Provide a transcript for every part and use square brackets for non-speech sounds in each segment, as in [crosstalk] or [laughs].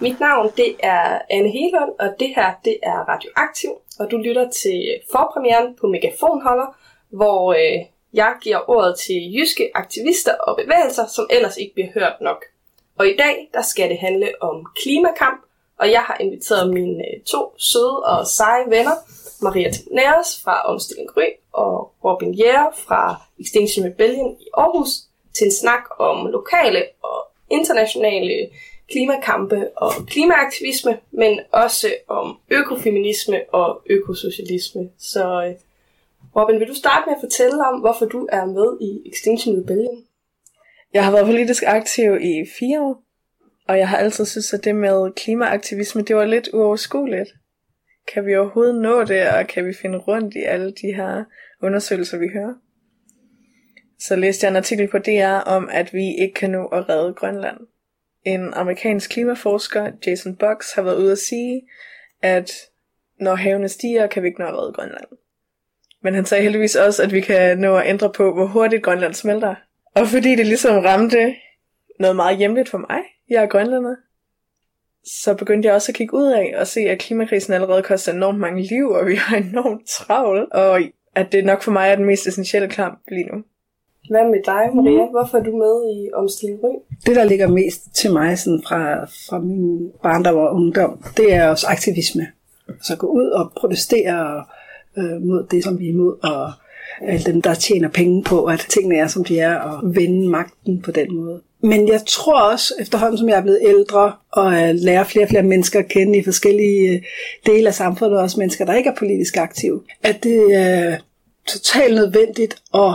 Mit navn det er Anne Helund, og det her det er Radioaktiv, og du lytter til forpremieren på Megafonholder, hvor øh, jeg giver ordet til jyske aktivister og bevægelser, som ellers ikke bliver hørt nok. Og i dag der skal det handle om klimakamp, og jeg har inviteret mine øh, to søde og seje venner, Maria Næres fra Omstilling Gry og Robin Jæger fra Extinction Rebellion i Aarhus, til en snak om lokale og internationale klimakampe og klimaaktivisme, men også om økofeminisme og økosocialisme. Så øh, Robin, vil du starte med at fortælle om, hvorfor du er med i Extinction Rebellion? Jeg har været politisk aktiv i fire år, og jeg har altid synes, at det med klimaaktivisme, det var lidt uoverskueligt. Kan vi overhovedet nå det, og kan vi finde rundt i alle de her undersøgelser, vi hører? Så læste jeg en artikel på DR om, at vi ikke kan nå at redde Grønland. En amerikansk klimaforsker, Jason Box, har været ude at sige, at når havene stiger, kan vi ikke nå at redde Grønland. Men han sagde heldigvis også, at vi kan nå at ændre på, hvor hurtigt Grønland smelter. Og fordi det ligesom ramte noget meget hjemligt for mig, jeg er grønlander, så begyndte jeg også at kigge ud af og se, at klimakrisen allerede koster enormt mange liv, og vi har enormt travlt, og at det nok for mig er den mest essentielle kamp lige nu. Hvad med dig, Maria? Mm. Hvorfor er du med i Omstilling? Det, der ligger mest til mig sådan fra, fra min barndom og ungdom, det er også aktivisme. Så gå ud og protestere øh, mod det, som vi er imod, og alle dem, der tjener penge på, at tingene er, som de er, og vende magten på den måde. Men jeg tror også, efterhånden som jeg er blevet ældre, og lærer flere og flere mennesker at kende i forskellige øh, dele af samfundet, også mennesker, der ikke er politisk aktive, at det er totalt nødvendigt, og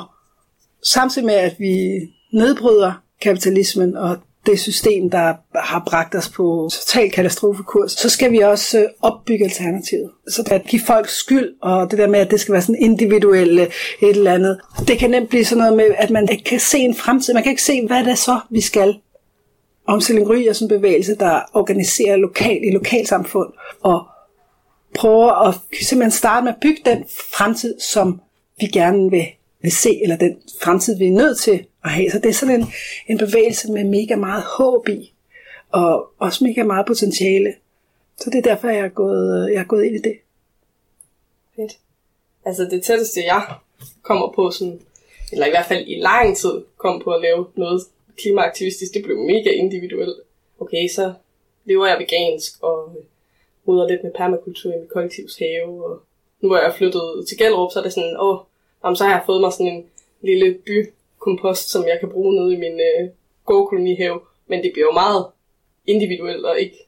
samtidig med, at vi nedbryder kapitalismen og det system, der har bragt os på total katastrofekurs, så skal vi også øh, opbygge alternativet. Så at give folk skyld, og det der med, at det skal være sådan individuelle et eller andet, det kan nemt blive sådan noget med, at man ikke kan se en fremtid. Man kan ikke se, hvad det er så, vi skal. Omstilling Ry er sådan en bevægelse, der organiserer lokalt i lokalsamfund, og prøver at simpelthen starte med at bygge den fremtid, som vi gerne vil, vil se, eller den fremtid, vi er nødt til at have. Så det er sådan en, en bevægelse med mega meget håb i, og også mega meget potentiale. Så det er derfor, jeg er gået, jeg er gået ind i det. Fedt. Altså det tætteste, jeg kommer på sådan, eller i hvert fald i lang tid, kom på at lave noget klimaaktivistisk, det blev mega individuelt. Okay, så lever jeg vegansk og ruder lidt med permakultur i mit kollektivs have, og nu er jeg flyttet til Gellerup, så er det sådan, åh, Jamen, så har jeg fået mig sådan en lille bykompost, som jeg kan bruge nede i min øh, gårdkolonihave. Men det bliver jo meget individuelt og ikke,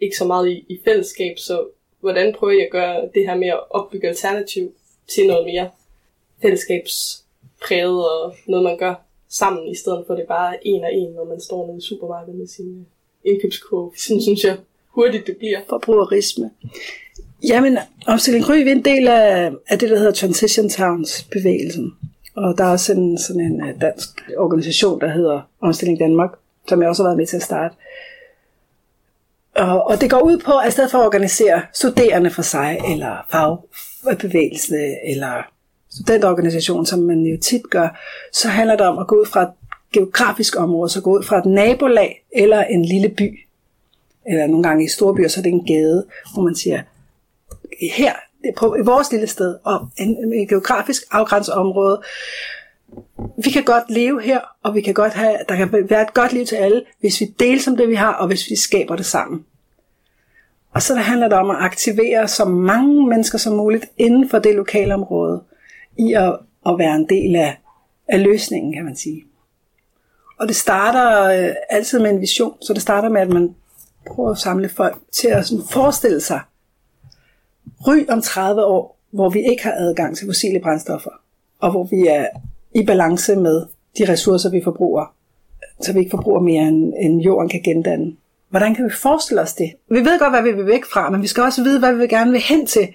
ikke så meget i, i fællesskab. Så hvordan prøver jeg at gøre det her med at opbygge alternativ til noget mere fællesskabspræget og noget, man gør sammen, i stedet for det bare en og en, når man står nede i supermarkedet med sin øh, indkøbskurve. Sådan synes jeg hurtigt det bliver. Forbrugerisme. Jamen, Omstilling Gry er en del af, af det, der hedder Transition Towns bevægelsen. Og der er også en, sådan en øh, dansk organisation, der hedder Omstilling Danmark, som jeg også har været med til at starte. Og, og det går ud på, at i stedet for at organisere studerende for sig, eller fagbevægelse, eller studentorganisation, som man jo tit gør, så handler det om at gå ud fra et geografisk område, så gå ud fra et nabolag eller en lille by. Eller nogle gange i store byer, så er det en gade, hvor man siger, her på i vores lille sted, og en, en geografisk afgrænset område. Vi kan godt leve her, og vi kan godt have, der kan være et godt liv til alle, hvis vi deler som det, vi har, og hvis vi skaber det sammen. Og så handler det om at aktivere så mange mennesker som muligt inden for det lokale område, i at, at være en del af, af løsningen, kan man sige. Og det starter øh, altid med en vision, så det starter med, at man prøver at samle folk til at sådan forestille sig, ry om 30 år, hvor vi ikke har adgang til fossile brændstoffer, og hvor vi er i balance med de ressourcer, vi forbruger, så vi ikke forbruger mere, end, end jorden kan gendanne. Hvordan kan vi forestille os det? Vi ved godt, hvad vi vil væk fra, men vi skal også vide, hvad vi gerne vil hen til.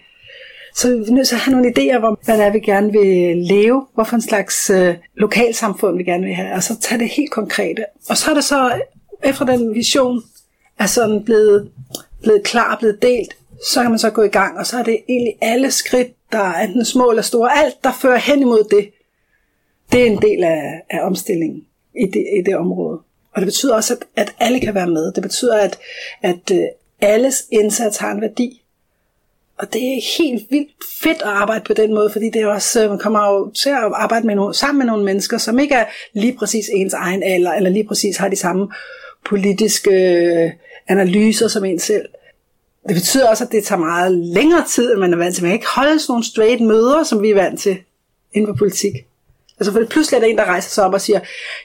Så vi er nødt til at have nogle idéer om, hvad det er, vi gerne vil leve, hvorfor en slags øh, lokalsamfund vi gerne vil have, og så tage det helt konkrete. Og så er det så, efter den vision er sådan blevet, blevet klar, blevet delt, så kan man så gå i gang, og så er det egentlig alle skridt, der er enten små eller store, alt der fører hen imod det, det er en del af, af omstillingen i det, i det område. Og det betyder også, at, at alle kan være med. Det betyder, at, at øh, alles indsats har en værdi. Og det er helt vildt fedt at arbejde på den måde, fordi det er også, øh, man kommer jo til at arbejde med nogle, sammen med nogle mennesker, som ikke er lige præcis ens egen alder, eller lige præcis har de samme politiske øh, analyser som en selv. Det betyder også, at det tager meget længere tid, end man er vant til. Man kan ikke holde sådan nogle straight møder, som vi er vant til inden for politik. Altså for pludselig er der en, der rejser sig op og siger,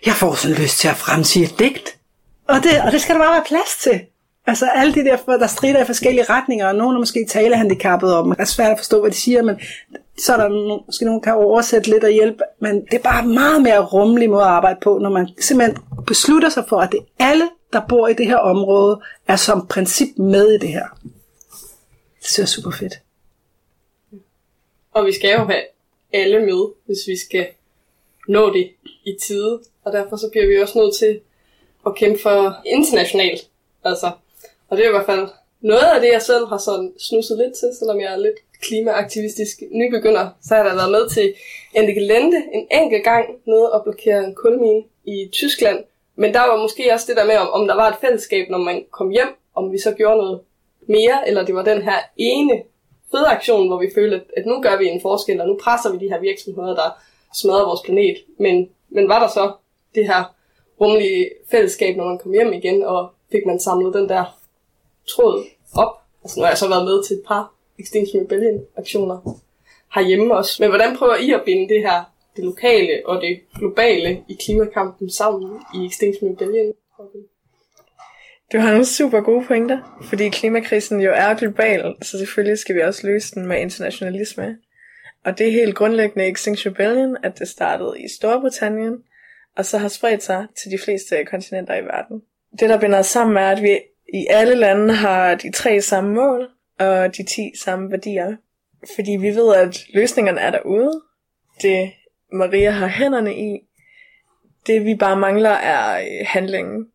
jeg får sådan lyst til at fremsige et digt. Og det, og det skal der bare være plads til. Altså alle de der, der strider i forskellige retninger, og nogen er måske talehandicappet om, det er svært at forstå, hvad de siger, men så er der nogen, måske nogen, der kan oversætte lidt og hjælpe, men det er bare meget mere rummelig måde at arbejde på, når man simpelthen beslutter sig for, at det er alle, der bor i det her område, er som princip med i det her. Det synes jeg er super fedt. Og vi skal jo have alle med, hvis vi skal nå det i tide. Og derfor så bliver vi også nødt til at kæmpe for internationalt. Altså, og det er i hvert fald noget af det, jeg selv har sådan snuset lidt til, selvom jeg er lidt klimaaktivistisk nybegynder, så har jeg da været med til Enrique Lente en enkelt gang nede og blokere en kulmine i Tyskland. Men der var måske også det der med, om, om der var et fællesskab, når man kom hjem, om vi så gjorde noget mere, eller det var den her ene fede aktion, hvor vi følte, at, at nu gør vi en forskel, og nu presser vi de her virksomheder, der smadrer vores planet. Men, men var der så det her rummelige fællesskab, når man kom hjem igen, og fik man samlet den der tråd op? Altså nu har jeg så været med til et par Extinction Rebellion aktioner herhjemme også. Men hvordan prøver I at binde det her, det lokale og det globale i klimakampen sammen i Extinction Rebellion? Du har nogle super gode pointer, fordi klimakrisen jo er global, så selvfølgelig skal vi også løse den med internationalisme. Og det er helt grundlæggende i Extinction Rebellion, at det startede i Storbritannien, og så har spredt sig til de fleste kontinenter i verden. Det, der binder os sammen, er, at vi i alle lande har de tre samme mål, og de 10 samme værdier. Fordi vi ved, at løsningerne er derude. Det Maria har hænderne i. Det vi bare mangler er øh, handlingen.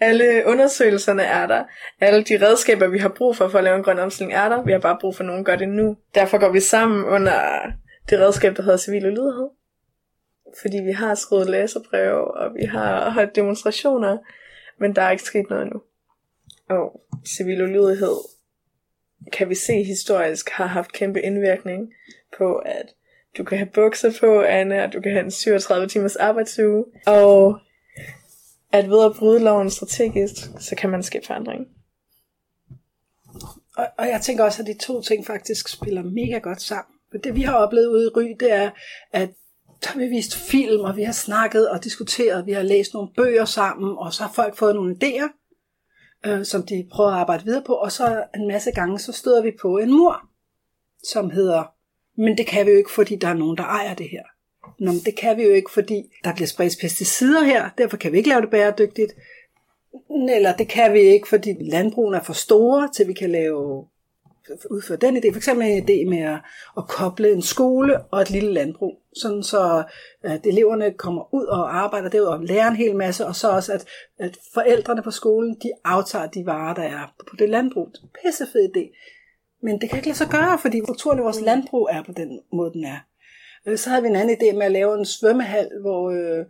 Alle undersøgelserne er der. Alle de redskaber, vi har brug for for at lave en grøn omstilling, er der. Vi har bare brug for, at nogen gør det nu. Derfor går vi sammen under det redskab, der hedder civil ulydighed. Fordi vi har skrevet læserbreve, og vi har holdt demonstrationer, men der er ikke sket noget endnu. Og civil ulydighed kan vi se historisk har haft kæmpe indvirkning på, at du kan have bukser på, Anne, og du kan have en 37 timers arbejdsuge. Og at ved at bryde loven strategisk, så kan man skabe forandring. Og, og jeg tænker også, at de to ting faktisk spiller mega godt sammen. For det vi har oplevet ude i Ry, det er, at der har vi vist film, og vi har snakket og diskuteret, vi har læst nogle bøger sammen, og så har folk fået nogle idéer, øh, som de prøver at arbejde videre på, og så en masse gange, så støder vi på en mur, som hedder, men det kan vi jo ikke, fordi der er nogen, der ejer det her. Nå, men det kan vi jo ikke, fordi der bliver spredt pesticider her, derfor kan vi ikke lave det bæredygtigt. Eller det kan vi ikke, fordi landbrugen er for store, til vi kan lave udføre den idé. For eksempel en idé med at, at koble en skole og et lille landbrug, sådan så at eleverne kommer ud og arbejder derud og lærer en hel masse, og så også at, at forældrene på skolen, de aftager de varer, der er på det landbrug. Det er en pissefed idé. Men det kan ikke lade sig gøre, fordi strukturen i vores landbrug er på den måde, den er. Øh, så havde vi en anden idé med at lave en svømmehal, hvor, øh,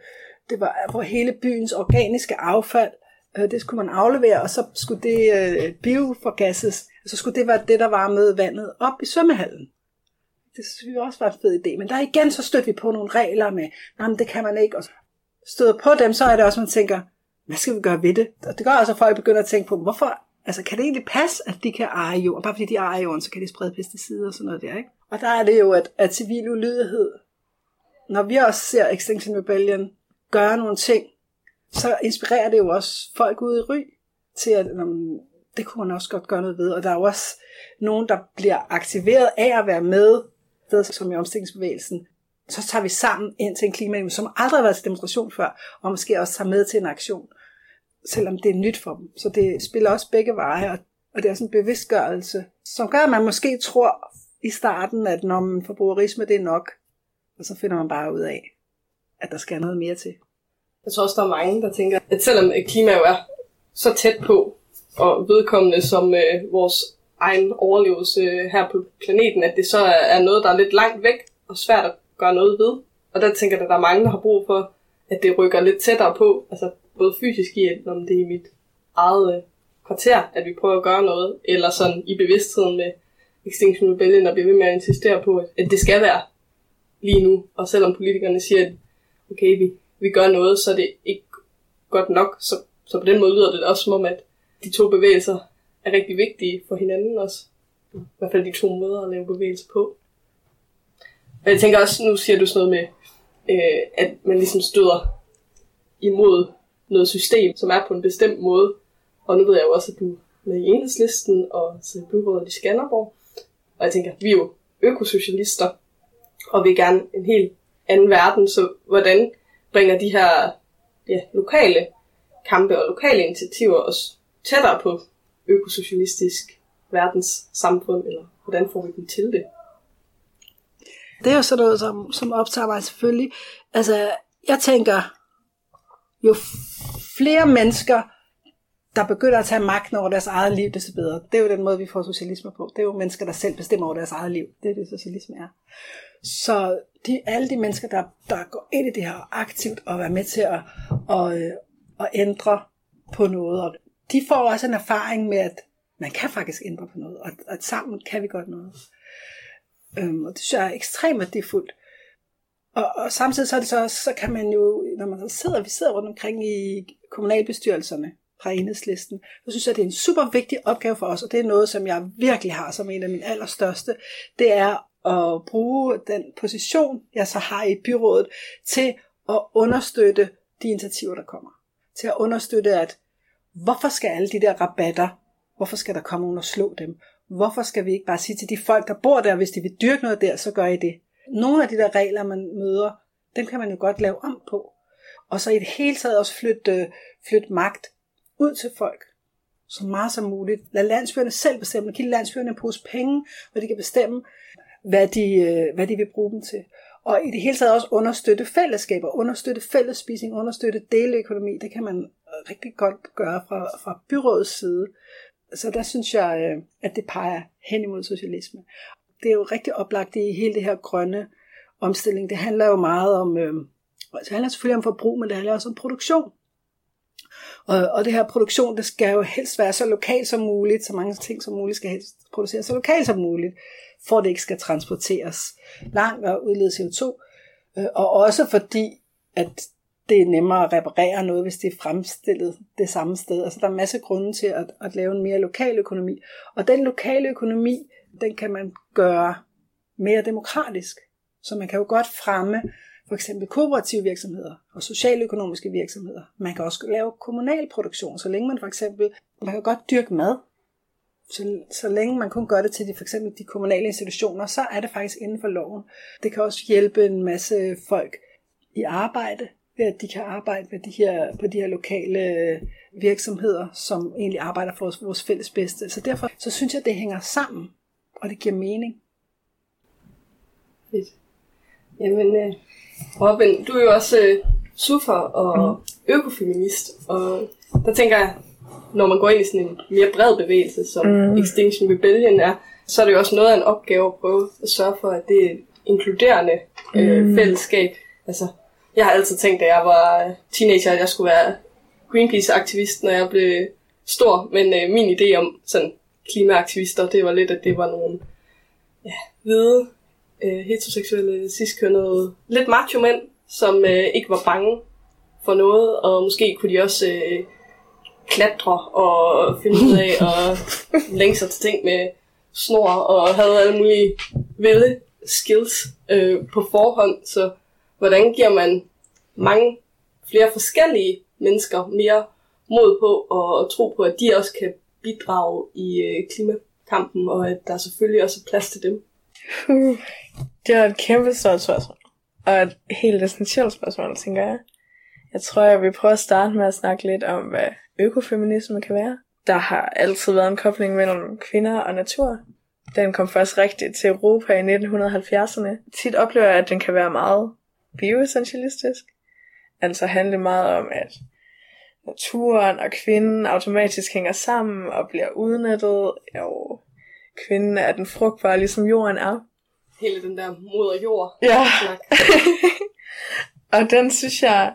det var, hvor hele byens organiske affald, øh, det skulle man aflevere, og så skulle det øh, bioforgasses. Så skulle det være det, der var med vandet op i svømmehallen. Det synes vi også var en fed idé. Men der igen, så støtter vi på nogle regler med, nej, men det kan man ikke. Og støder på dem, så er det også, man tænker, hvad skal vi gøre ved det? Og det gør også, at folk begynder at tænke på, hvorfor, altså kan det egentlig passe, at de kan eje jorden? Bare fordi de ejer jorden, så kan de sprede pesticider og sådan noget der, ikke? Og der er det jo, at, at civil ulydighed, når vi også ser Extinction Rebellion gøre nogle ting, så inspirerer det jo også folk ude i ry til, at det kunne man også godt gøre noget ved. Og der er jo også nogen, der bliver aktiveret af at være med, ved, som i omstillingsbevægelsen. Så tager vi sammen ind til en klima, som aldrig har været til demonstration før, og måske også tager med til en aktion. selvom det er nyt for dem. Så det spiller også begge veje, og, og det er sådan en bevidstgørelse, som gør, at man måske tror i starten, at når man forbrugerisme, det er nok, og så finder man bare ud af, at der skal noget mere til. Jeg tror også, der er mange, der tænker, at selvom klima jo er så tæt på, og vedkommende som øh, vores egen overlevelse her på planeten, at det så er noget, der er lidt langt væk og svært at gøre noget ved. Og der tænker jeg, at der er mange, der har brug for, at det rykker lidt tættere på, altså både fysisk i, at om det er i mit eget øh, kvarter, at vi prøver at gøre noget, eller sådan i bevidstheden med Extinction Rebellion, og bliver ved med at insistere på, at det skal være lige nu. Og selvom politikerne siger, at okay, vi, vi gør noget, så er det ikke godt nok. Så, så på den måde lyder det også som om, at de to bevægelser er rigtig vigtige for hinanden også. I hvert fald de to måder at lave bevægelse på. Og jeg tænker også, nu siger du sådan noget med, øh, at man ligesom støder imod noget system, som er på en bestemt måde. Og nu ved jeg jo også, at du er med i enhedslisten og sidder byrådet i Skanderborg. Og jeg tænker, vi er jo økosocialister, og vil gerne en helt anden verden, så hvordan bringer de her ja, lokale kampe og lokale initiativer os tættere på økosocialistisk verdens samfund, eller hvordan får vi dem til det? Det er jo sådan noget, som, som optager mig selvfølgelig. Altså, jeg tænker, jo flere mennesker, der begynder at tage magten over deres eget liv, desto bedre. Det er jo den måde, vi får socialisme på. Det er jo mennesker, der selv bestemmer over deres eget liv. Det er det, socialisme er. Så de, alle de mennesker, der, der går ind i det her aktivt og er med til at, at, og at ændre på noget, og de får også en erfaring med, at man kan faktisk ændre på noget, og at sammen kan vi godt noget. Øhm, og det synes jeg er ekstremt værdifuldt. Og, og samtidig så, er det så, så kan man jo, når man så sidder, vi sidder rundt omkring i kommunalbestyrelserne fra enhedslisten, så synes jeg, det er en super vigtig opgave for os, og det er noget, som jeg virkelig har som en af mine allerstørste, det er at bruge den position, jeg så har i byrådet, til at understøtte de initiativer, der kommer. Til at understøtte, at hvorfor skal alle de der rabatter, hvorfor skal der komme nogen og slå dem? Hvorfor skal vi ikke bare sige til de folk, der bor der, hvis de vil dyrke noget der, så gør I det. Nogle af de der regler, man møder, dem kan man jo godt lave om på. Og så i det hele taget også flytte, øh, flytte magt ud til folk så meget som muligt. Lad landsbyerne selv bestemme. Giv landsbyerne en pose penge, hvor de kan bestemme, hvad de, øh, hvad de vil bruge dem til. Og i det hele taget også understøtte fællesskaber, understøtte fællesspisning, understøtte deleøkonomi. Det kan man rigtig godt gøre fra, fra byrådets side. Så der synes jeg, øh, at det peger hen imod socialisme. Det er jo rigtig oplagt i hele det her grønne omstilling. Det handler jo meget om, øh, altså, det handler selvfølgelig om forbrug, men det handler også om produktion. Og, og det her produktion, det skal jo helst være så lokalt som muligt, så mange ting som muligt skal helst produceres så lokalt som muligt, for at det ikke skal transporteres langt og udlede CO2. Øh, og også fordi, at det er nemmere at reparere noget, hvis det er fremstillet det samme sted. Altså der er en masse grunde til at, at lave en mere lokal økonomi. Og den lokale økonomi, den kan man gøre mere demokratisk. Så man kan jo godt fremme for eksempel kooperative virksomheder og socialøkonomiske virksomheder. Man kan også lave kommunal produktion, så længe man for eksempel, man kan godt dyrke mad, så, så længe man kun gør det til de, for eksempel de kommunale institutioner, så er det faktisk inden for loven. Det kan også hjælpe en masse folk i arbejde, ved at de kan arbejde med de her, på de her lokale virksomheder, som egentlig arbejder for vores fælles bedste. Så derfor så synes jeg, at det hænger sammen, og det giver mening. Fedt. Jamen, øh, Robin, du er jo også øh, sufer og mm. økofeminist, og der tænker jeg, når man går ind i sådan en mere bred bevægelse, som mm. Extinction Rebellion er, så er det jo også noget af en opgave at prøve at sørge for, at det er et inkluderende øh, mm. fællesskab. Altså, jeg har altid tænkt, at jeg var teenager, at jeg skulle være Greenpeace-aktivist, når jeg blev stor, men øh, min idé om sådan klimaaktivister, det var lidt, at det var nogle ja, hvide øh, heteroseksuelle, ciskønnede, lidt macho mænd, som øh, ikke var bange for noget, og måske kunne de også øh, klatre og finde ud af at [laughs] længe sig til ting med snor, og havde alle mulige vilde skills øh, på forhånd, så hvordan giver man mange flere forskellige mennesker mere mod på og, tro på, at de også kan bidrage i øh, klimakampen, og at der selvfølgelig også er plads til dem? Uh, det er et kæmpe stort spørgsmål. Og et helt essentielt spørgsmål, tænker jeg. Jeg tror, jeg vil prøve at starte med at snakke lidt om, hvad økofeminisme kan være. Der har altid været en kobling mellem kvinder og natur. Den kom først rigtigt til Europa i 1970'erne. Tit oplever jeg, at den kan være meget bioessentialistisk. Altså handle meget om, at naturen og kvinden automatisk hænger sammen og bliver udnyttet. Jo, kvinden er den frugtbare, ligesom jorden er. Hele den der moder jord. Ja. [laughs] Og den synes jeg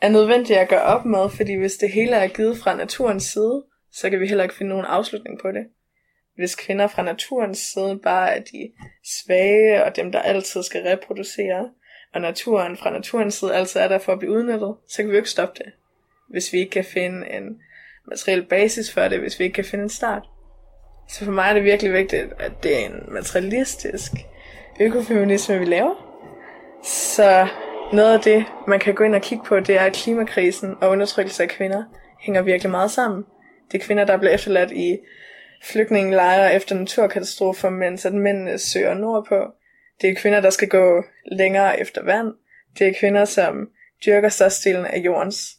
er nødvendigt at gøre op med, fordi hvis det hele er givet fra naturens side, så kan vi heller ikke finde nogen afslutning på det. Hvis kvinder fra naturens side bare er de svage og dem, der altid skal reproducere, og naturen fra naturens side altid er der for at blive udnyttet, så kan vi jo ikke stoppe det. Hvis vi ikke kan finde en materiel basis for det, hvis vi ikke kan finde en start. Så for mig er det virkelig vigtigt, at det er en materialistisk økofeminisme, vi laver. Så noget af det, man kan gå ind og kigge på, det er, at klimakrisen og undertrykkelse af kvinder hænger virkelig meget sammen. Det er kvinder, der bliver efterladt i flygtningelejre efter naturkatastrofer, mens at mændene søger nordpå. Det er kvinder, der skal gå længere efter vand. Det er kvinder, som dyrker størstedelen af jordens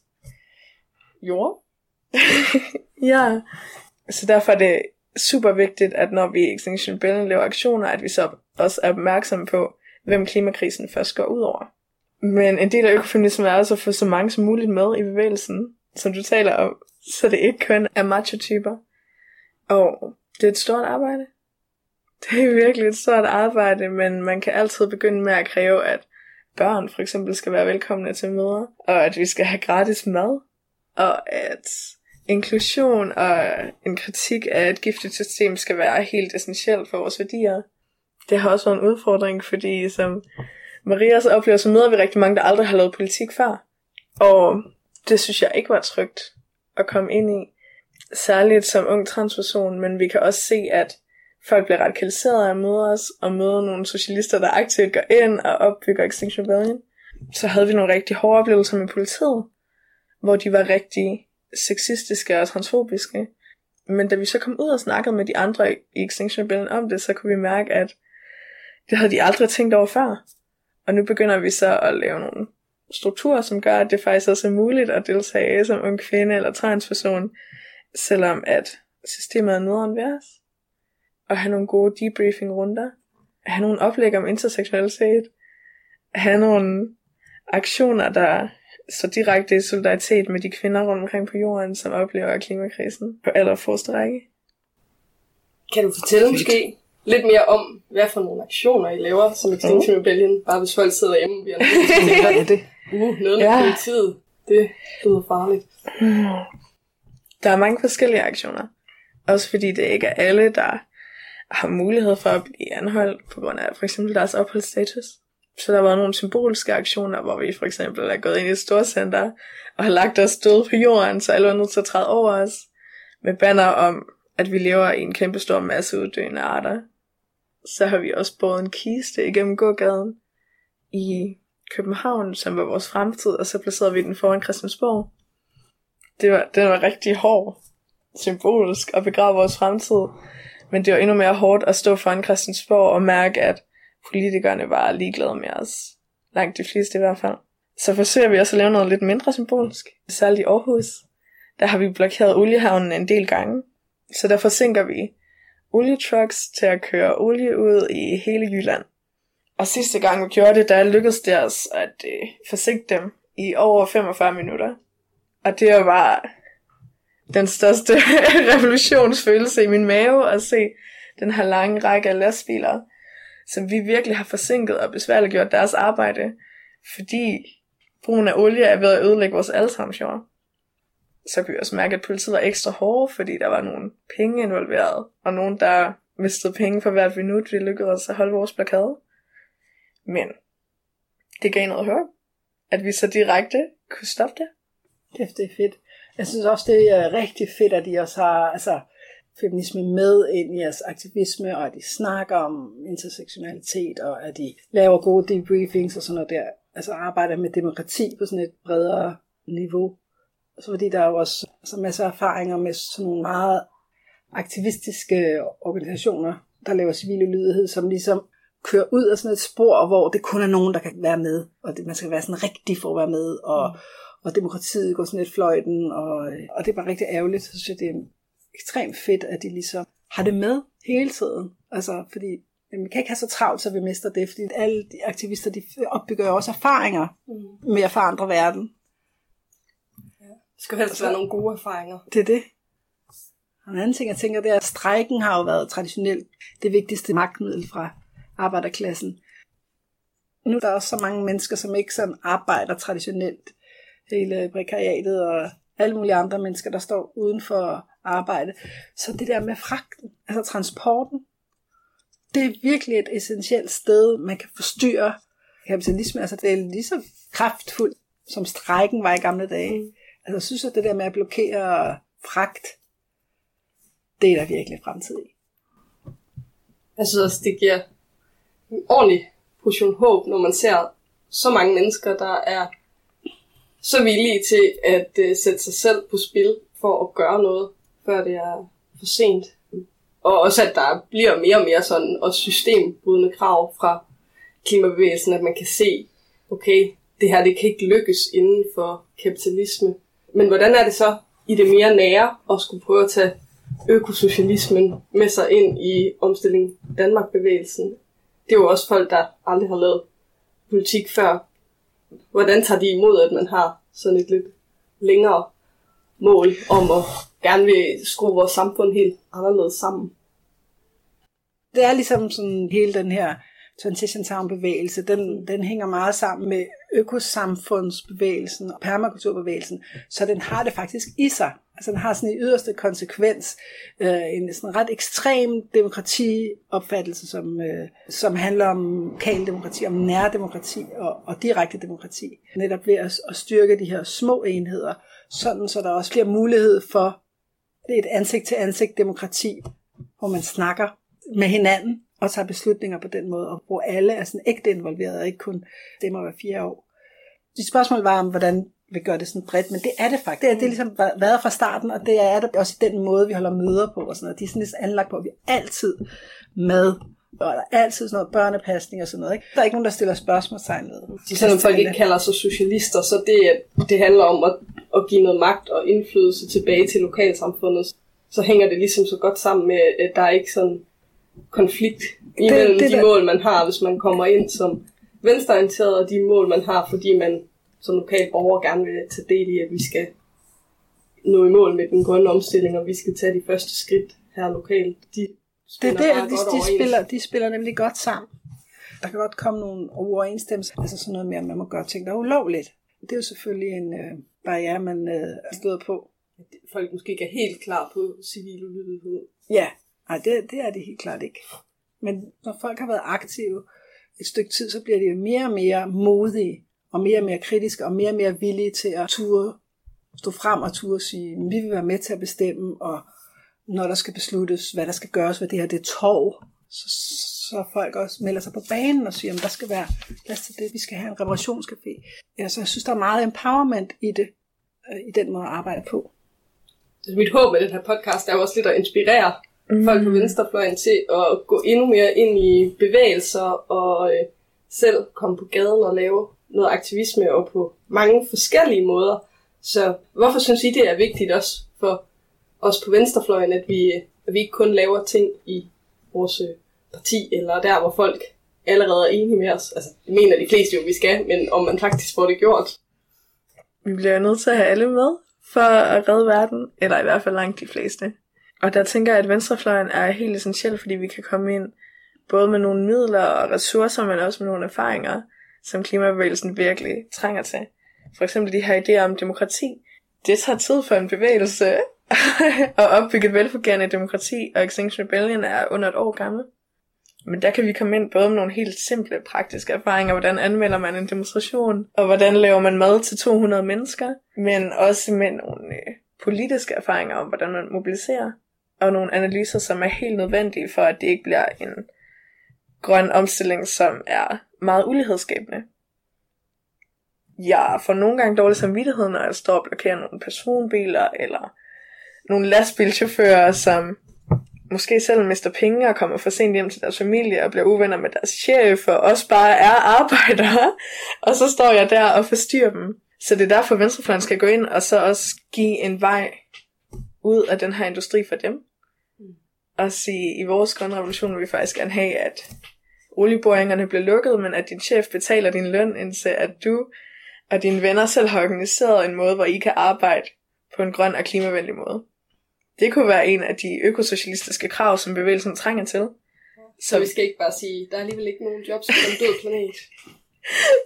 jord. [laughs] ja, så derfor er det super vigtigt, at når vi i Extinction Rebellion laver aktioner, at vi så også er opmærksomme på, hvem klimakrisen først går ud over. Men en del af økofeminismen er også at få så mange som muligt med i bevægelsen, som du taler om, så det ikke kun er macho-typer. Og det er et stort arbejde. [laughs] Det er virkelig et stort arbejde, men man kan altid begynde med at kræve, at børn for eksempel skal være velkomne til møder, og at vi skal have gratis mad, og at inklusion og en kritik af et giftigt system skal være helt essentielt for vores værdier. Det har også været en udfordring, fordi som Maria så oplever, så møder vi rigtig mange, der aldrig har lavet politik før. Og det synes jeg ikke var trygt at komme ind i. Særligt som ung transperson, men vi kan også se, at folk bliver radikaliseret af at møde os, og møde nogle socialister, der aktivt går ind og opbygger Extinction Rebellion. Så havde vi nogle rigtig hårde oplevelser med politiet, hvor de var rigtig sexistiske og transfobiske. Men da vi så kom ud og snakkede med de andre i Extinction Rebellion om det, så kunne vi mærke, at det havde de aldrig tænkt over før. Og nu begynder vi så at lave nogle strukturer, som gør, at det faktisk også er muligt at deltage som ung kvinde eller transperson, selvom at systemet er nederen ved os. Og have nogle gode debriefing runder. Have nogle oplæg om interseksualitet. Have nogle aktioner, der så direkte i solidaritet med de kvinder rundt omkring på jorden, som oplever klimakrisen på allerforreste række. Kan du fortælle måske lidt mere om, hvad for nogle aktioner I laver som Extinction Rebellion? Bare hvis folk sidder hjemme og [laughs] bliver Ja, det. uh, noget med Ja. politiet. Det lyder farligt. Der er mange forskellige aktioner. Også fordi det ikke er alle, der har mulighed for at blive anholdt på grund af for eksempel deres opholdsstatus. Så der var nogle symbolske aktioner, hvor vi for eksempel er gået ind i et storcenter og har lagt os døde på jorden, så alle var nødt til at træde over os med banner om, at vi lever i en kæmpe stor masse uddøende arter. Så har vi også båret en kiste igennem gågaden i København, som var vores fremtid, og så placerede vi den foran Christiansborg. Det var, den var rigtig hård, symbolisk, at begrave vores fremtid. Men det var endnu mere hårdt at stå foran Christiansborg og mærke, at politikerne var ligeglade med os. Langt de fleste i hvert fald. Så forsøger vi også at lave noget lidt mindre symbolsk. Særligt i Aarhus. Der har vi blokeret oliehavnen en del gange. Så der forsinker vi olietrucks til at køre olie ud i hele Jylland. Og sidste gang vi gjorde det, der lykkedes det os at øh, forsinke dem i over 45 minutter. Og det var bare den største [laughs] revolutionsfølelse i min mave at se den her lange række af lastbiler, som vi virkelig har forsinket og besværliggjort deres arbejde, fordi brugen af olie er ved at ødelægge vores allesammensjord. Så kunne vi også mærke, at politiet var ekstra hårde, fordi der var nogle penge involveret, og nogen, der mistede penge for hvert minut, vi lykkedes at holde vores blokade. Men det gav noget høre at vi så direkte kunne stoppe det. Kæft, det er fedt. Jeg synes også, det er rigtig fedt, at I også har altså, feminisme med ind i jeres aktivisme, og at I snakker om intersektionalitet, og at I laver gode debriefings og sådan noget der. Altså arbejder med demokrati på sådan et bredere niveau. Så fordi der er jo også altså, masser af erfaringer med sådan nogle meget aktivistiske organisationer, der laver civil lydighed, som ligesom kører ud af sådan et spor, hvor det kun er nogen, der kan være med, og det, man skal være sådan rigtig for at være med, og, mm og demokratiet går sådan lidt fløjten, og, og det er bare rigtig ærgerligt. Så synes jeg, det er ekstremt fedt, at de ligesom har det med hele tiden. Altså, fordi vi kan ikke have så travlt, så vi mister det, fordi alle de aktivister, de opbygger jo også erfaringer mm. med at forandre verden. Ja. Det skal helst være nogle gode erfaringer. Det er det. Og en anden ting, jeg tænker, det er, at strækken har jo været traditionelt det vigtigste magtmiddel fra arbejderklassen. Nu er der også så mange mennesker, som ikke sådan arbejder traditionelt. Hele prekariatet og alle mulige andre mennesker, der står uden for arbejde. Så det der med fragten, altså transporten, det er virkelig et essentielt sted, man kan forstyrre kapitalisme. Altså det er lige så kraftfuldt, som strækken var i gamle dage. Mm. Altså jeg synes, at det der med at blokere fragt, det er der virkelig fremtid i. Jeg synes også, det giver en ordentlig portion håb, når man ser så mange mennesker, der er så villige til at øh, sætte sig selv på spil for at gøre noget, før det er for sent. Og også at der bliver mere og mere sådan og systembrydende krav fra klimabevægelsen, at man kan se, okay, det her det kan ikke lykkes inden for kapitalisme. Men hvordan er det så i det mere nære at skulle prøve at tage økosocialismen med sig ind i omstilling Danmark-bevægelsen? Det er jo også folk, der aldrig har lavet politik før. Hvordan tager de imod, at man har sådan et lidt længere mål om at gerne vil skrue vores samfund helt anderledes sammen. Det er ligesom sådan hele den her Transition Town bevægelse, den, den hænger meget sammen med økosamfundsbevægelsen og permakulturbevægelsen, så den har det faktisk i sig. Altså den har sådan i yderste konsekvens øh, en sådan ret ekstrem demokratiopfattelse, som, øh, som handler om lokaldemokrati, om nærdemokrati og, og direkte demokrati. Netop ved at, at styrke de her små enheder, sådan så der også bliver mulighed for et ansigt-til-ansigt demokrati, hvor man snakker med hinanden og tager beslutninger på den måde, og hvor alle er sådan ægte involveret, og ikke kun stemmer hver fire år. De spørgsmål var om, hvordan vi gør det sådan bredt, men det er det faktisk. Det er, det er ligesom været fra starten, og det er det også den måde, vi holder møder på, og sådan noget. De er sådan lidt anlagt på, at vi altid med og der er altid sådan noget børnepasning og sådan noget. Ikke? Der er ikke nogen, der stiller spørgsmålstegn ved. Selvom folk ikke kalder sig socialister, så det, det handler om at, at give noget magt og indflydelse tilbage til lokalsamfundet. Så hænger det ligesom så godt sammen med, at der er ikke sådan konflikt imellem det, det, de der... mål, man har, hvis man kommer ind som venstreorienteret, og de mål, man har, fordi man som lokal borger gerne vil tage del i, at vi skal nå i mål med den grønne omstilling, og vi skal tage de første skridt her lokalt. De det er det, de, de, spiller, de spiller nemlig godt sammen. Der kan godt komme nogle overensstemmelser, altså sådan noget med, at man må gøre ting, der er ulovligt. Det er jo selvfølgelig en øh, barriere, man øh, støder på. Folk måske ikke er helt klar på civil ulydighed. Ja, nej, det, det er det helt klart ikke. Men når folk har været aktive et stykke tid, så bliver de jo mere og mere modige, og mere og mere kritiske, og mere og mere villige til at ture, stå frem og ture og sige, vi vil være med til at bestemme, og når der skal besluttes, hvad der skal gøres ved det her, det er tog, så, så folk også melder sig på banen og siger, at der skal være plads til det, vi skal have en reparationscafé. Ja, så jeg synes, der er meget empowerment i det, øh, i den måde at arbejde på. Altså, mit håb med den her podcast er jo også lidt at inspirere mm. folk på venstrefløjen til at gå endnu mere ind i bevægelser og øh, selv komme på gaden og lave noget aktivisme og på mange forskellige måder. Så hvorfor synes I, det er vigtigt også for os på venstrefløjen, at vi, at vi ikke kun laver ting i vores øh, parti, eller der, hvor folk allerede er enige med os. Altså, det mener de fleste jo, vi skal, men om man faktisk får det gjort. Vi bliver nødt til at have alle med for at redde verden, eller i hvert fald langt de fleste. Og der tænker jeg, at venstrefløjen er helt essentiel, fordi vi kan komme ind både med nogle midler og ressourcer, men også med nogle erfaringer, som klimabevægelsen virkelig trænger til. For eksempel de her idéer om demokrati. Det tager tid for en bevægelse [laughs] at opbygge et velfungerende demokrati, og Extinction Rebellion er under et år gammel. Men der kan vi komme ind både med nogle helt simple praktiske erfaringer, hvordan anmelder man en demonstration, og hvordan laver man mad til 200 mennesker, men også med nogle øh, politiske erfaringer om, hvordan man mobiliserer, og nogle analyser, som er helt nødvendige for, at det ikke bliver en grøn omstilling, som er meget ulighedsskabende. Jeg får nogle gange dårlig samvittighed, når jeg står og blokerer nogle personbiler, eller nogle lastbilchauffører, som måske selv mister penge og kommer for sent hjem til deres familie og bliver uvenner med deres chef og også bare er arbejdere. Og så står jeg der og forstyrrer dem. Så det er derfor, Venstrefløjen skal gå ind og så også give en vej ud af den her industri for dem. Og sige, i vores grønne revolution vil vi faktisk gerne have, at olieboringerne bliver lukket, men at din chef betaler din løn, indtil at du og dine venner selv har organiseret en måde, hvor I kan arbejde på en grøn og klimavenlig måde. Det kunne være en af de økosocialistiske krav, som bevægelsen trænger til. Så vi skal ikke bare sige, der er alligevel ikke nogen jobs på en død planet.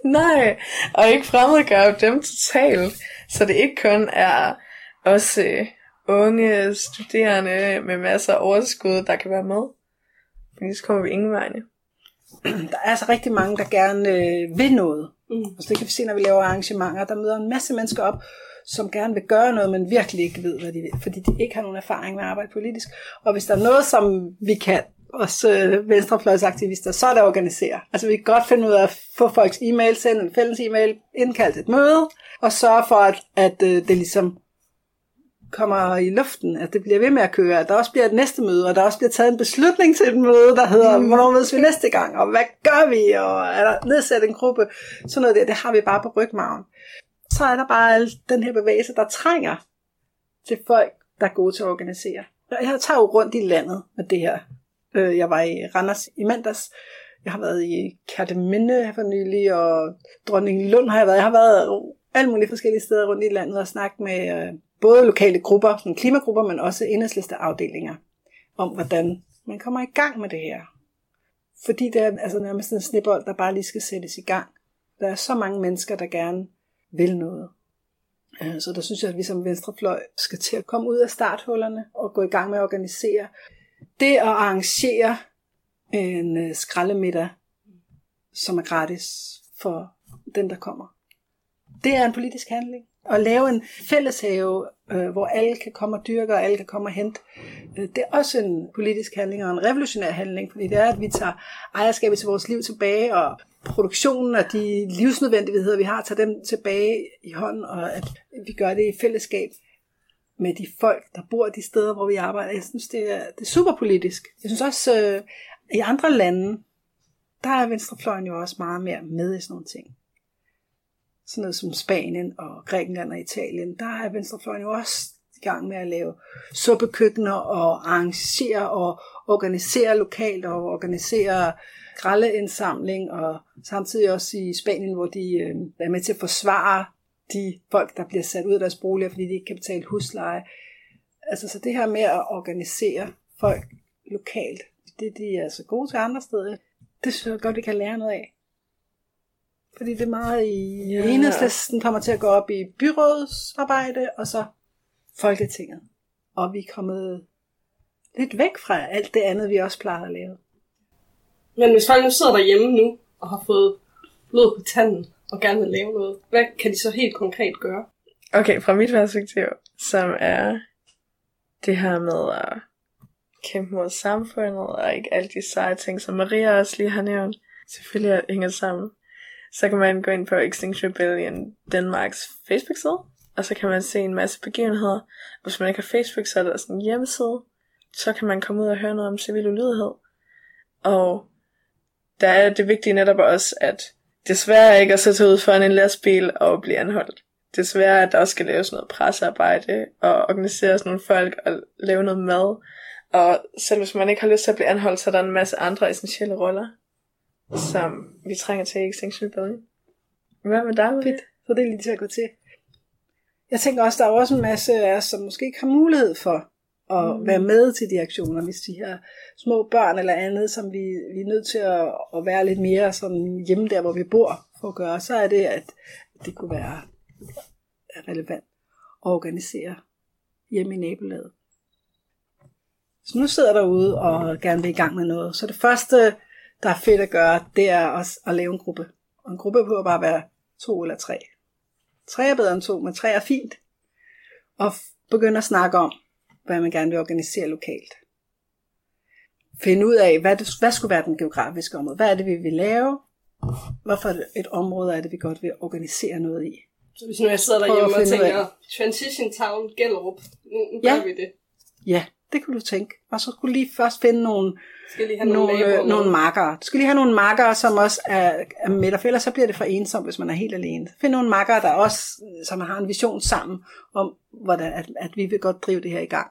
[laughs] Nej, og ikke fremmedgøre dem totalt, så det ikke kun er også øh, unge studerende med masser af overskud, der kan være med. Fordi så kommer vi ingen vegne. [clears throat] Der er altså rigtig mange, der gerne øh, vil noget. Mm. Altså, det kan vi se, når vi laver arrangementer. Der møder en masse mennesker op, som gerne vil gøre noget, men virkelig ikke ved, hvad de vil, fordi de ikke har nogen erfaring med at arbejde politisk. Og hvis der er noget, som vi kan, os øh, venstrefløjsaktivister, så er det at organisere. Altså vi kan godt finde ud af at få folks e-mail, sende en fælles e-mail, indkalde et møde, og sørge for, at, at øh, det ligesom kommer i luften, at det bliver ved med at køre, at der også bliver et næste møde, og der også bliver taget en beslutning til et møde, der hedder, mm. hvornår mødes vi næste gang, og hvad gør vi, og er der nedsat en gruppe, sådan noget der, det har vi bare på rygmagen. Så er der bare den her bevægelse, der trænger til folk, der er gode til at organisere. Jeg tager jo rundt i landet med det her. Øh, Jeg var i Randers i mandags, jeg har været i Kærteminde for nylig, og Dronning Lund har jeg været. Jeg har været alle mulige forskellige steder rundt i landet og snakket med øh, både lokale grupper, sådan klimagrupper, men også enhedsliste afdelinger, om hvordan man kommer i gang med det her. Fordi det er altså nærmest en snibbold, der bare lige skal sættes i gang. Der er så mange mennesker, der gerne vil noget. Øh, så der synes jeg, at vi som venstrefløj skal til at komme ud af starthullerne og gå i gang med at organisere. Det at arrangere en øh, skraldemiddag, som er gratis for den, der kommer. Det er en politisk handling. At lave en fælleshave, øh, hvor alle kan komme og dyrke, og alle kan komme og hente, øh, det er også en politisk handling og en revolutionær handling, fordi det er, at vi tager ejerskabet til vores liv tilbage, og produktionen og de livsnødvendigheder, vi har, tager dem tilbage i hånden, og at vi gør det i fællesskab med de folk, der bor de steder, hvor vi arbejder. Jeg synes, det er, det er super politisk. Jeg synes også, øh, i andre lande, der er venstrefløjen jo også meget mere med i sådan nogle ting. Sådan noget som Spanien og Grækenland og Italien, der er venstrefløjen jo også i gang med at lave suppekøkkener og arrangere og organisere lokalt og organisere grælleindsamling og samtidig også i Spanien, hvor de øh, er med til at forsvare de folk, der bliver sat ud af deres boliger, fordi de ikke kan betale husleje. Altså så det her med at organisere folk lokalt, det de er så gode til andre steder, det synes jeg godt, vi kan lære noget af. Fordi det er meget i Ja. enhedslisten kommer til at gå op i byrådsarbejde, og så Folketinget. Og vi er kommet lidt væk fra alt det andet, vi også plejer at lave. Men hvis folk nu sidder derhjemme nu, og har fået blod på tanden, og gerne vil lave noget, hvad kan de så helt konkret gøre? Okay, fra mit perspektiv, som er det her med at kæmpe mod samfundet, og ikke alle de seje ting, som Maria også lige har nævnt, selvfølgelig hænger sammen. Så kan man gå ind på Extinction Rebellion Danmarks Facebook-side, og så kan man se en masse begivenheder. Hvis man ikke har Facebook, så er der sådan en hjemmeside. Så kan man komme ud og høre noget om civil ulydighed. Og der er det vigtige netop også, at desværre ikke at sætte ud foran en lastbil og blive anholdt. Desværre, at der også skal laves noget pressearbejde og organiseres nogle folk og lave noget mad. Og selv hvis man ikke har lyst til at blive anholdt, så er der en masse andre essentielle roller, som vi trænger til i Extinction Rebellion. Hvad med dig, Marie? Så det er lige til at gå til. Jeg tænker også, der er også en masse af os, som måske ikke har mulighed for at mm. være med til de aktioner, hvis de har små børn eller andet, som vi, vi er nødt til at, at være lidt mere sådan hjemme der, hvor vi bor for at gøre, så er det, at det kunne være relevant at organisere hjemme i nabolaget. Så nu sidder der derude og gerne vil i gang med noget. Så det første, der er fedt at gøre, det er også at lave en gruppe. Og en gruppe på at bare være to eller tre. Tre er bedre end to, men tre er fint. Og begynde at snakke om, hvad man gerne vil organisere lokalt. Finde ud af, hvad, det, hvad skulle være den geografiske område. Hvad er det, vi vil lave? Hvorfor et område er det, vi godt vil organisere noget i? Så hvis nu jeg sidder at derhjemme og tænker, Transition Town, Gellerup, nu, nu Ja. gør vi det. Ja, Det kunne du tænke. Og så skulle du lige først finde nogle, Skal lige have nogle, nogle, øh, nogle makkere. Du skal lige have nogle makkere, som også er, er med dig, for ellers så bliver det for ensomt, hvis man er helt alene. Find nogle makkere, der også som har en vision sammen om, hvordan, at, at vi vil godt drive det her i gang.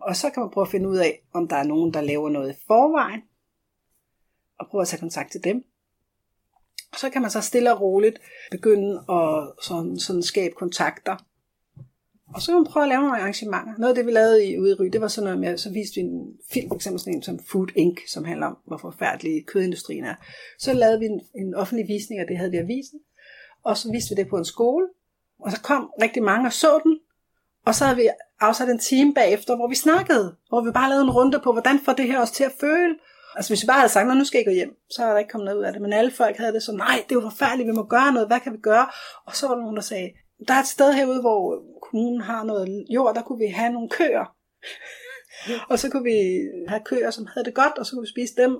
Og så kan man prøve at finde ud af, om der er nogen, der laver noget i forvejen, og prøve at tage kontakt til dem. Og så kan man så stille og roligt begynde at sådan, sådan skabe kontakter. Og så kan man prøve at lave nogle arrangementer. Noget af det, vi lavede i ude i Ry, det var sådan noget med, så viste vi en film, for eksempel sådan en som Food Inc., som handler om, hvor forfærdelig kødindustrien er. Så lavede vi en, en offentlig visning, og det havde vi avisen. Og så viste vi det på en skole. Og så kom rigtig mange og så den. Og så havde vi afsat en time bagefter, hvor vi snakkede. Hvor vi bare lavede en runde på, hvordan får det her os til at føle. Altså hvis vi bare havde sagt, nu skal jeg gå hjem, så er der ikke kommet noget ud af det. Men alle folk havde det så, nej, det er jo forfærdeligt, vi må gøre noget, hvad kan vi gøre? Og så var der nogen, der sagde, der er et sted herude, hvor kommunen har noget jord, der kunne vi have nogle køer. og så kunne vi have køer, som havde det godt, og så kunne vi spise dem.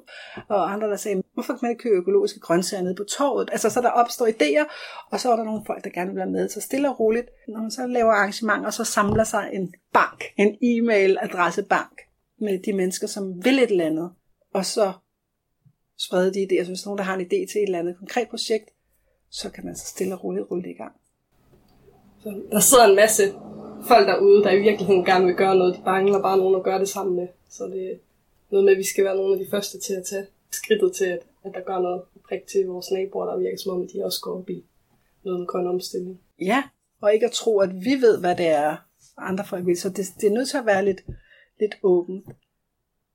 Og andre, der sagde, hvorfor kan man ikke købe økologiske grøntsager nede på torvet? Altså, så der opstår idéer, og så er der nogle folk, der gerne vil være med. Så stille og roligt, når man så laver arrangementer, så samler sig en bank, en e-mail-adressebank med de mennesker, som vil et eller andet. Og så sprede de idéer. Så hvis nogen, der har en idé til et eller andet konkret projekt, så kan man så stille og roligt rulle det i gang. Så der sidder en masse folk derude, der i virkeligheden gerne vil gøre noget. De mangler bare nogen at gøre det sammen med. Så det er noget med, at vi skal være nogle af de første til at tage skridtet til, at, at der gør noget prik til vores naboer, der virker som om, de også går op i noget med grøn omstilling. Ja, og ikke at tro, at vi ved, hvad det er, andre folk vil. Så det, det er nødt til at være lidt, lidt åbent.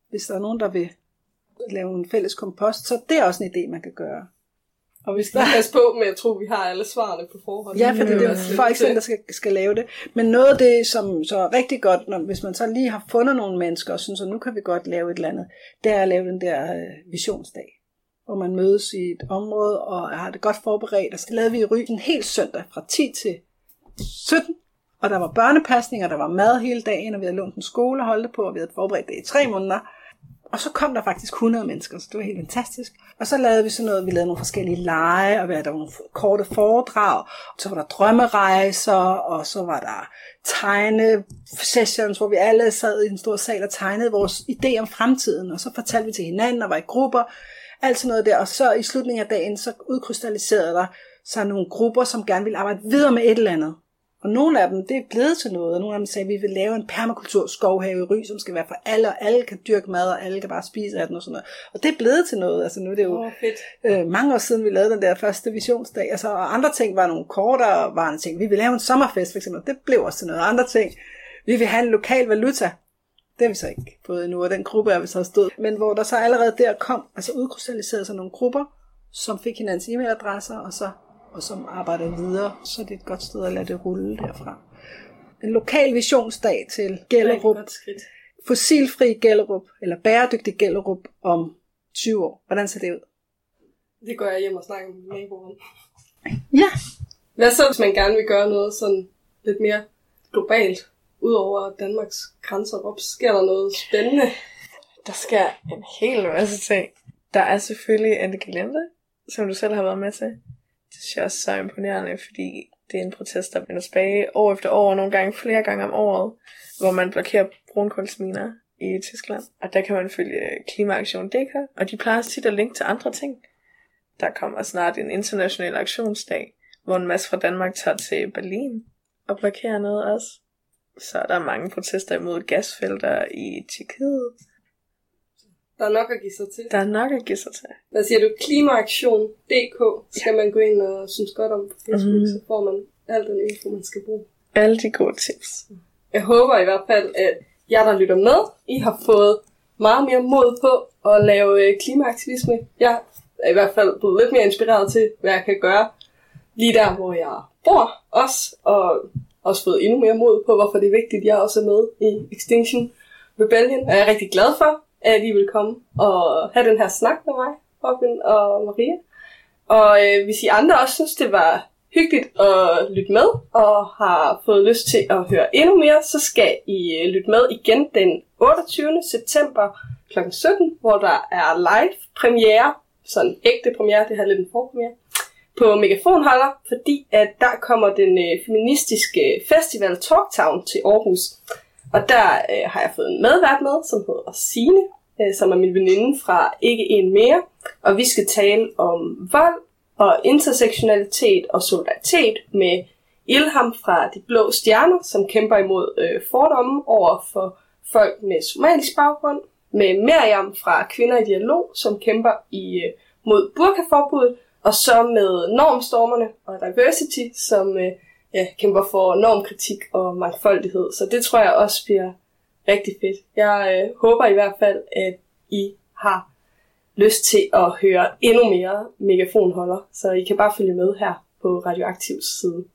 Hvis der er nogen, der vil lave en fælles kompost, så det er også en idé, man kan gøre. Og vi skal passe på med at tro, at vi har alle svarene på forhånd. Ja, for det, er jo folk selv, der skal, skal lave det. Men noget af det, som så er rigtig godt, når, hvis man så lige har fundet nogle mennesker, og synes, at nu kan vi godt lave et eller andet, det er at lave den der øh, visionsdag, hvor man mødes i et område og har det godt forberedt. Og så lavede vi i Ry en hel søndag fra 10 til 17, og der var børnepasning, og der var mad hele dagen, og vi havde lånt en skole og holdt det på, og vi havde forberedt det i tre måneder. Og så kom der faktisk 100 mennesker, så det var helt fantastisk. Og så lavede vi sådan noget, vi lavede nogle forskellige lege, og der var nogle korte foredrag, og så var der drømmerejser, og så var der tegne sessions, hvor vi alle sad i en stor sal og tegnede vores idé om fremtiden, og så fortalte vi til hinanden og var i grupper, alt sådan noget der. Og så i slutningen af dagen, så udkrystalliserede der sig nogle grupper, som gerne ville arbejde videre med et eller andet. Og nogle af dem, det er blevet til noget, og nogle af dem sagde, at vi vil lave en permakultur skovhave i Ry, som skal være for alle, og alle kan dyrke mad, og alle kan bare spise af den og sådan noget. Og det er blevet til noget, altså nu er det jo Åh, fedt. øh, mange år siden, vi lavede den der første visionsdag, altså, og andre ting var nogle kortere varende ting. Vi vil lave en sommerfest, for eksempel, det blev også til noget. Andre ting, vi vil have en lokal valuta, det har vi så ikke fået endnu, og den gruppe er vi så stået. Men hvor der så allerede der kom, altså udkrystalliserede sig nogle grupper, som fik hinandens e-mailadresser, og så og som arbejder videre, så er det et godt sted at lade det rulle derfra. En lokal visionsdag til Gellerup, fossilfri Gellerup, eller bæredygtig Gellerup om 20 år. Hvordan ser det ud? Det går jeg hjem og snakker med min nabo om. Ja, Hvad så, hvis man gerne vil gøre noget sådan lidt mere globalt, ud over Danmarks grænser? Hvor sker der noget spændende? Der sker en hel masse ting. Der er selvfølgelig Anne Gelinde, som du selv har været med til. Det synes jeg også er så imponerende, fordi det er en protest, der vender tilbage år efter år, nogle gange flere gange om året, hvor man blokerer brunkulsminer i Tyskland. Og der kan man følge Klimaaktion DK, og de plejer tit at linke til andre ting. Der kommer snart en international aktionsdag, hvor en masse fra Danmark tager til Berlin og blokerer noget også. Så er der mange protester imod gasfelter i Tjekkiet. Der er nok at give sig til. Der er nok at give sig til. Hvad siger du? Klimaaktion.dk skal man gå ind og synes godt om på Facebook, mm. så får man al den info, man skal bruge. Alle de gode tips. Jeg håber i hvert fald, at jer, der lytter med, I har fået meget mere mod på at lave øh, klimaaktivisme. Jeg er i hvert fald blevet lidt mere inspireret til, hvad jeg kan gøre lige der, hvor jeg bor også, og også fået endnu mere mod på, hvorfor det er vigtigt, at jeg også er med i Extinction Rebellion. Og jeg er rigtig glad for, at I vil komme og have den her snak med mig, Robin og Maria. Og øh, hvis I andre også synes, det var hyggeligt at lytte med, og har fået lyst til at høre endnu mere, så skal I øh, lytte med igen den 28. september kl. 17, hvor der er live premiere, sådan ægte premiere, det her er lidt en forpremiere, på Megafonholder, fordi at der kommer den øh, feministiske øh, festival Talktown til Aarhus. Og der øh, har jeg fået en medvært med, som hedder Sine, øh, som er min veninde fra Ikke En Mere. Og vi skal tale om vold og intersektionalitet og solidaritet med Ilham fra De Blå Stjerner, som kæmper imod øh, fordomme over for folk med somalisk baggrund. Med Miriam fra Kvinder i Dialog, som kæmper i, øh, mod burkaforbuddet. Og så med normstormerne og diversity, som øh, ja, kæmper for normkritik og mangfoldighed. Så det tror jeg også bliver rigtig fedt. Jeg øh, håber i hvert fald, at I har lyst til at høre endnu mere megafonholder, så I kan bare følge med her på Radioaktivs side.